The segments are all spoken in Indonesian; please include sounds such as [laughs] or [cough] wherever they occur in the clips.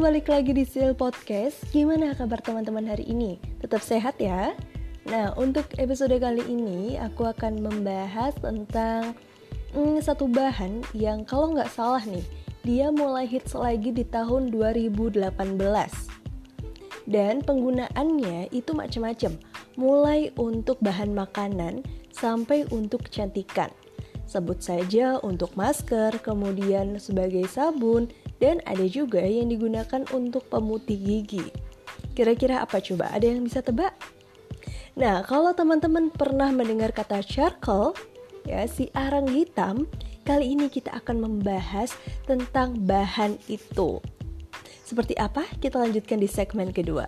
balik lagi di Sil Podcast. Gimana kabar teman-teman hari ini? Tetap sehat ya? Nah, untuk episode kali ini aku akan membahas tentang hmm, satu bahan yang kalau nggak salah nih, dia mulai hits lagi di tahun 2018. Dan penggunaannya itu macam-macam, mulai untuk bahan makanan sampai untuk kecantikan. Sebut saja untuk masker, kemudian sebagai sabun, dan ada juga yang digunakan untuk pemutih gigi. Kira-kira apa coba? Ada yang bisa tebak? Nah, kalau teman-teman pernah mendengar kata charcoal, ya si arang hitam, kali ini kita akan membahas tentang bahan itu. Seperti apa? Kita lanjutkan di segmen kedua.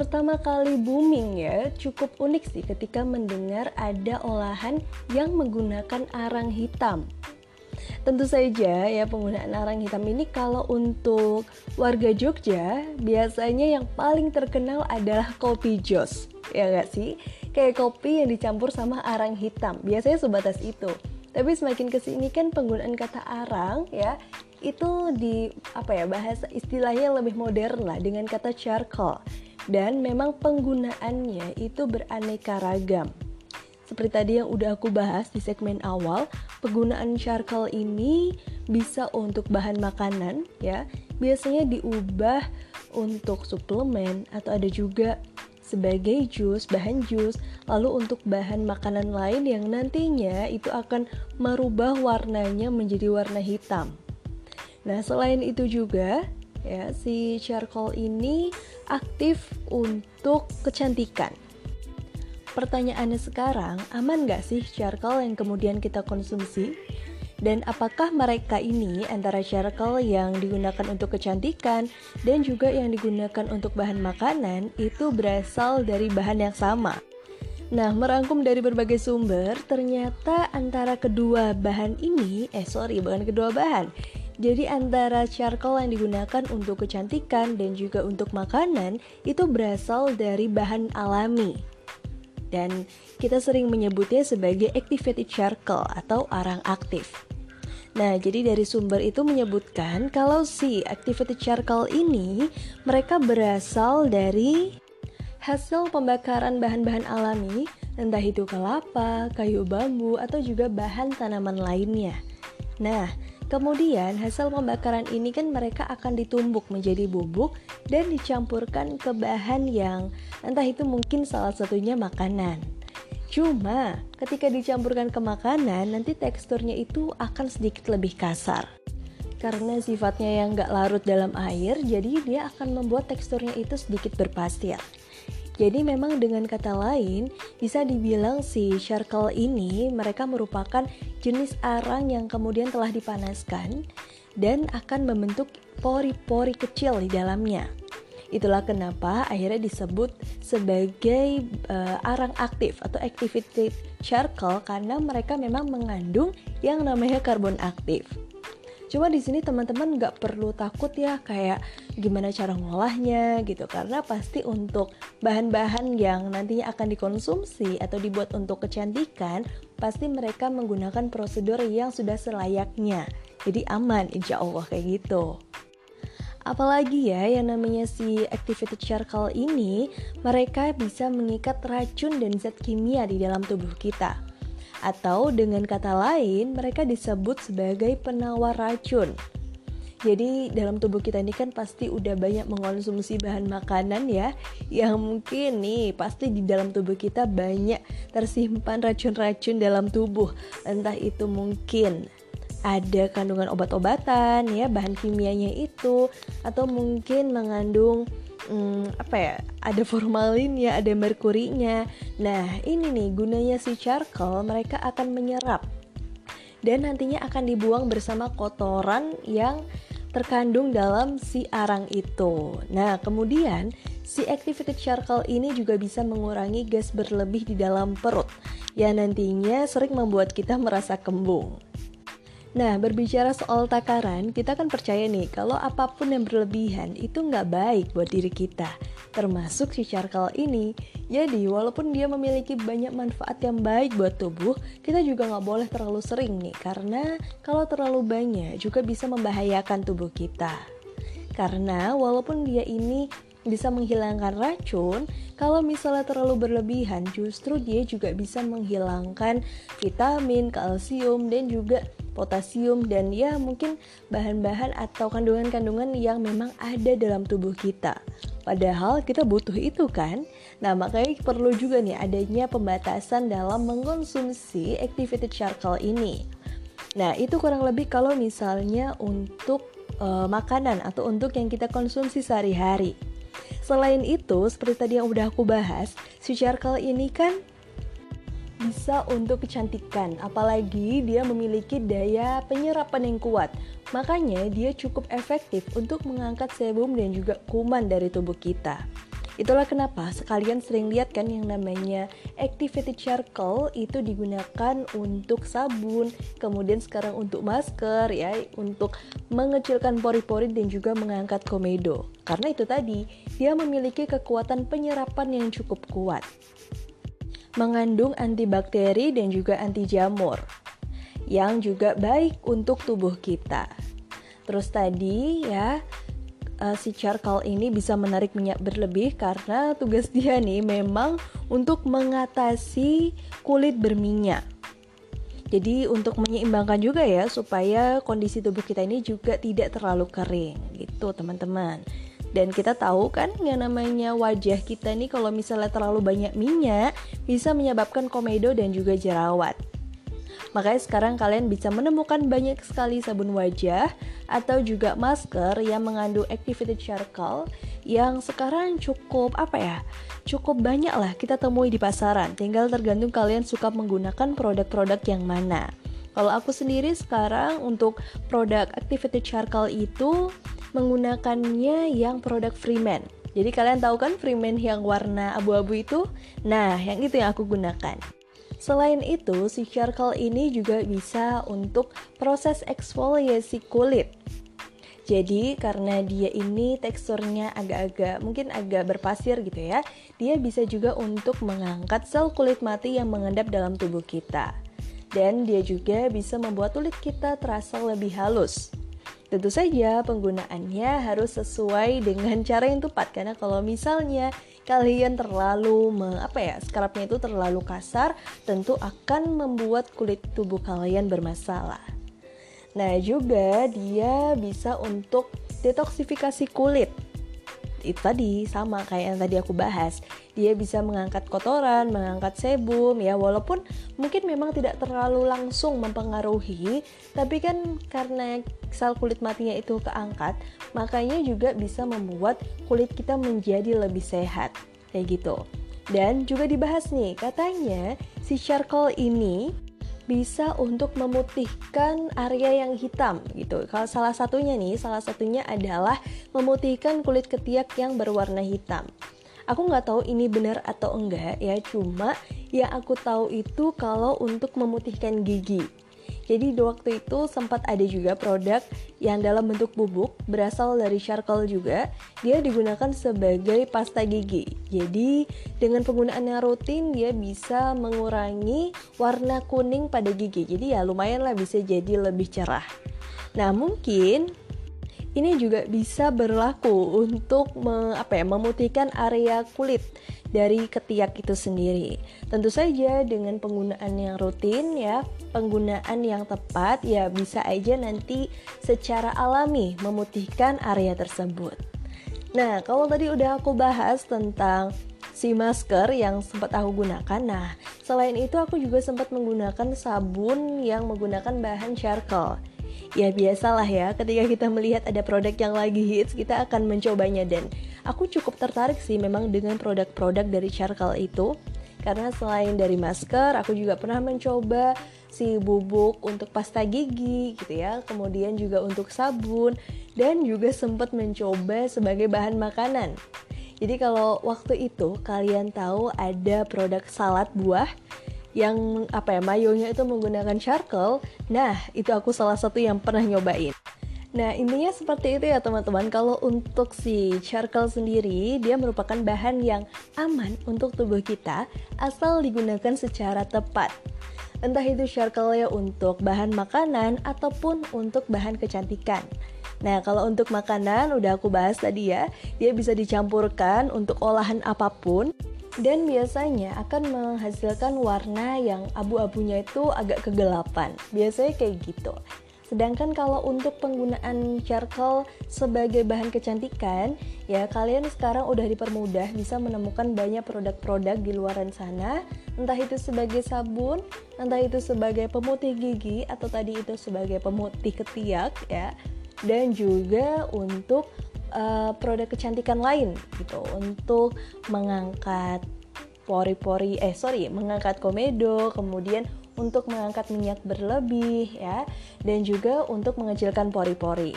Pertama kali booming ya cukup unik sih ketika mendengar ada olahan yang menggunakan arang hitam. Tentu saja ya penggunaan arang hitam ini kalau untuk warga Jogja biasanya yang paling terkenal adalah kopi jos ya gak sih? Kayak kopi yang dicampur sama arang hitam biasanya sebatas itu. Tapi semakin ke sini kan penggunaan kata arang ya itu di apa ya bahasa istilahnya lebih modern lah dengan kata charcoal dan memang penggunaannya itu beraneka ragam. Seperti tadi yang udah aku bahas di segmen awal, penggunaan charcoal ini bisa untuk bahan makanan ya. Biasanya diubah untuk suplemen atau ada juga sebagai jus, bahan jus, lalu untuk bahan makanan lain yang nantinya itu akan merubah warnanya menjadi warna hitam. Nah, selain itu juga ya si charcoal ini aktif untuk kecantikan. Pertanyaannya sekarang, aman gak sih charcoal yang kemudian kita konsumsi? Dan apakah mereka ini antara charcoal yang digunakan untuk kecantikan dan juga yang digunakan untuk bahan makanan itu berasal dari bahan yang sama? Nah, merangkum dari berbagai sumber, ternyata antara kedua bahan ini, eh sorry, bukan kedua bahan, jadi antara charcoal yang digunakan untuk kecantikan dan juga untuk makanan itu berasal dari bahan alami. Dan kita sering menyebutnya sebagai activated charcoal atau arang aktif. Nah, jadi dari sumber itu menyebutkan kalau si activated charcoal ini mereka berasal dari hasil pembakaran bahan-bahan alami, entah itu kelapa, kayu bambu, atau juga bahan tanaman lainnya. Nah, Kemudian hasil pembakaran ini kan mereka akan ditumbuk menjadi bubuk dan dicampurkan ke bahan yang entah itu mungkin salah satunya makanan. Cuma ketika dicampurkan ke makanan nanti teksturnya itu akan sedikit lebih kasar. Karena sifatnya yang gak larut dalam air jadi dia akan membuat teksturnya itu sedikit berpasir. Jadi memang dengan kata lain bisa dibilang si charcoal ini mereka merupakan jenis arang yang kemudian telah dipanaskan dan akan membentuk pori-pori kecil di dalamnya. Itulah kenapa akhirnya disebut sebagai uh, arang aktif atau activated charcoal karena mereka memang mengandung yang namanya karbon aktif. Cuma di sini teman-teman nggak perlu takut ya kayak gimana cara ngolahnya gitu karena pasti untuk bahan-bahan yang nantinya akan dikonsumsi atau dibuat untuk kecantikan pasti mereka menggunakan prosedur yang sudah selayaknya. Jadi aman insya Allah kayak gitu. Apalagi ya yang namanya si activated charcoal ini, mereka bisa mengikat racun dan zat kimia di dalam tubuh kita atau dengan kata lain mereka disebut sebagai penawar racun. Jadi dalam tubuh kita ini kan pasti udah banyak mengonsumsi bahan makanan ya Yang mungkin nih pasti di dalam tubuh kita banyak tersimpan racun-racun dalam tubuh Entah itu mungkin ada kandungan obat-obatan ya bahan kimianya itu Atau mungkin mengandung hmm, apa ya ada formalinnya ada merkurinya nah ini nih gunanya si charcoal mereka akan menyerap dan nantinya akan dibuang bersama kotoran yang terkandung dalam si arang itu. Nah, kemudian si activated charcoal ini juga bisa mengurangi gas berlebih di dalam perut yang nantinya sering membuat kita merasa kembung. Nah, berbicara soal takaran, kita kan percaya nih kalau apa pun yang berlebihan itu nggak baik buat diri kita. termasuk si charcoal ini. Jadi walaupun dia memiliki banyak manfaat yang baik buat tubuh, kita juga nggak boleh terlalu sering nih, karena kalau terlalu banyak juga bisa membahayakan tubuh kita. Karena walaupun dia ini bisa menghilangkan racun, kalau misalnya terlalu berlebihan justru dia juga bisa menghilangkan vitamin, kalsium dan juga potasium dan ya mungkin bahan-bahan atau kandungan-kandungan yang memang ada dalam tubuh kita. Padahal kita butuh itu kan? Nah makanya perlu juga nih adanya pembatasan dalam mengkonsumsi activated charcoal ini. Nah itu kurang lebih kalau misalnya untuk uh, makanan atau untuk yang kita konsumsi sehari-hari. Selain itu, seperti tadi yang udah aku bahas, si charcoal ini kan bisa untuk kecantikan, apalagi dia memiliki daya penyerapan yang kuat. Makanya dia cukup efektif untuk mengangkat sebum dan juga kuman dari tubuh kita. Itulah kenapa sekalian sering lihat kan yang namanya activated charcoal itu digunakan untuk sabun, kemudian sekarang untuk masker ya, untuk mengecilkan pori-pori dan juga mengangkat komedo. Karena itu tadi, dia memiliki kekuatan penyerapan yang cukup kuat. Mengandung antibakteri dan juga anti jamur yang juga baik untuk tubuh kita. Terus tadi ya uh, si charcoal ini bisa menarik minyak berlebih karena tugas [laughs] dia nih memang untuk mengatasi kulit berminyak. Jadi untuk menyeimbangkan juga ya supaya kondisi tubuh kita ini juga tidak terlalu kering gitu teman-teman. Dan kita tahu kan yang namanya wajah kita nih kalau misalnya terlalu banyak minyak bisa menyebabkan komedo dan juga jerawat. Makanya sekarang kalian bisa menemukan banyak sekali sabun wajah atau juga masker yang mengandung activated charcoal yang sekarang cukup apa ya? Cukup banyak lah kita temui di pasaran. Tinggal tergantung kalian suka menggunakan produk-produk yang mana. Kalau aku sendiri sekarang untuk produk activated charcoal itu menggunakannya yang produk Freeman. Jadi kalian tahu kan Freeman yang warna abu-abu itu? Nah, yang itu yang aku gunakan. Selain itu, si charcoal ini juga bisa untuk proses eksfoliasi kulit. Jadi karena dia ini teksturnya agak-agak mungkin agak berpasir gitu ya, dia bisa juga untuk mengangkat sel kulit mati yang mengendap dalam tubuh kita. Dan dia juga bisa membuat kulit kita terasa lebih halus. Tentu saja penggunaannya harus sesuai dengan [laughs] cara yang tepat karena kalau misalnya kalian terlalu me, apa ya scrubnya itu terlalu kasar tentu akan membuat kulit tubuh kalian bermasalah. Nah juga dia bisa untuk detoksifikasi kulit itu tadi sama kayak yang tadi aku bahas. Dia bisa mengangkat kotoran mengangkat sebum ya walaupun mungkin memang tidak terlalu langsung mempengaruhi tapi kan karena sel kulit matinya itu keangkat makanya juga bisa membuat kulit kita menjadi lebih sehat kayak gitu. Dan juga dibahas nih katanya si charcoal ini bisa untuk memutihkan area yang hitam gitu. Kalau salah satunya nih, salah satunya adalah memutihkan kulit ketiak yang berwarna hitam. Aku nggak tahu ini benar atau enggak ya, cuma yang aku tahu itu kalau untuk memutihkan gigi. Jadi di waktu itu sempat ada juga produk yang dalam bentuk bubuk berasal dari charcoal juga. Dia digunakan sebagai pasta gigi. Jadi dengan penggunaan yang rutin dia bisa mengurangi warna kuning pada gigi. Jadi ya lumayan lah bisa jadi lebih cerah. Nah mungkin ini juga bisa berlaku untuk me, apa ya, memutihkan area kulit dari ketiak itu sendiri. Tentu saja dengan penggunaan yang rutin ya, penggunaan yang tepat ya bisa aja nanti secara alami memutihkan area tersebut. Nah, kalau tadi udah aku bahas tentang si masker yang sempat aku gunakan. Nah, selain itu aku juga sempat menggunakan sabun yang menggunakan bahan charcoal ya biasalah ya ketika kita melihat ada produk yang lagi hits kita akan mencobanya. Dan aku cukup tertarik sih memang dengan produk-produk dari charcoal itu. Karena selain dari masker aku juga pernah mencoba si bubuk untuk pasta gigi gitu ya. Kemudian juga untuk sabun. Dan juga sempat mencoba sebagai bahan makanan. Jadi kalau waktu itu kalian tahu ada produk salad buah yang apa ya mayonya itu menggunakan charcoal nah itu aku salah satu yang pernah nyobain Nah, intinya seperti itu ya teman-teman. Kalau untuk si charcoal sendiri, dia merupakan bahan yang aman untuk tubuh kita asal digunakan secara tepat. Entah itu charcoal ya untuk bahan makanan ataupun untuk bahan kecantikan. Nah, kalau untuk makanan udah aku bahas tadi ya, dia bisa dicampurkan untuk olahan apa pun dan biasanya akan menghasilkan warna yang abu-abunya itu agak kegelapan. Biasanya kayak gitu. Sedangkan kalau untuk penggunaan charcoal sebagai bahan kecantikan, ya kalian sekarang udah dipermudah bisa menemukan banyak produk-produk di luaran sana, entah itu sebagai sabun, entah itu sebagai pemutih gigi atau tadi itu sebagai pemutih ketiak ya. Dan juga untuk uh, produk kecantikan lain gitu untuk mengangkat pori-pori eh sorry mengangkat komedo kemudian untuk mengangkat minyak berlebih ya dan juga untuk mengecilkan pori-pori.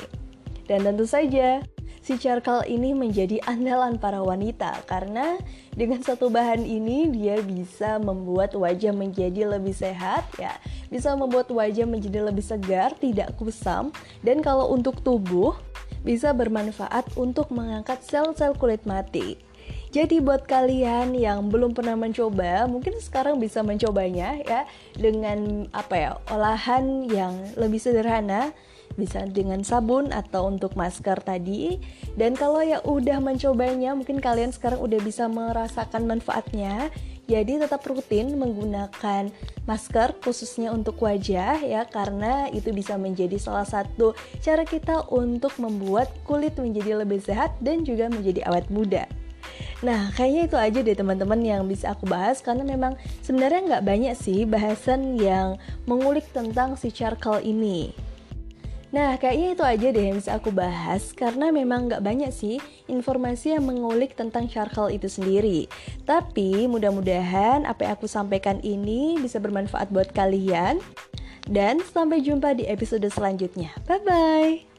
Dan tentu saja si charcoal ini menjadi andalan para wanita. Karena dengan satu bahan ini dia bisa membuat wajah menjadi lebih sehat ya, bisa membuat wajah menjadi lebih segar, tidak kusam. Dan kalau untuk tubuh bisa bermanfaat untuk mengangkat sel-sel kulit mati. Jadi buat kalian yang belum pernah mencoba, mungkin sekarang bisa mencobanya ya dengan apa ya olahan yang lebih sederhana, bisa dengan sabun atau untuk masker tadi. Dan kalau ya udah mencobanya, mungkin kalian sekarang udah bisa merasakan manfaatnya. Jadi tetap rutin menggunakan masker khususnya untuk wajah ya karena itu bisa menjadi salah satu cara kita untuk membuat kulit menjadi lebih sehat dan juga menjadi awet muda. Nah, kayaknya itu aja deh teman-teman yang bisa aku bahas karena memang sebenarnya nggak banyak sih bahasan yang mengulik tentang si charcoal ini. Nah, kayaknya itu aja deh yang bisa aku bahas karena memang nggak banyak sih informasi yang mengulik tentang charcoal itu sendiri. Tapi mudah-mudahan apa yang aku sampaikan ini bisa bermanfaat buat kalian. Dan sampai jumpa di episode selanjutnya. Bye-bye!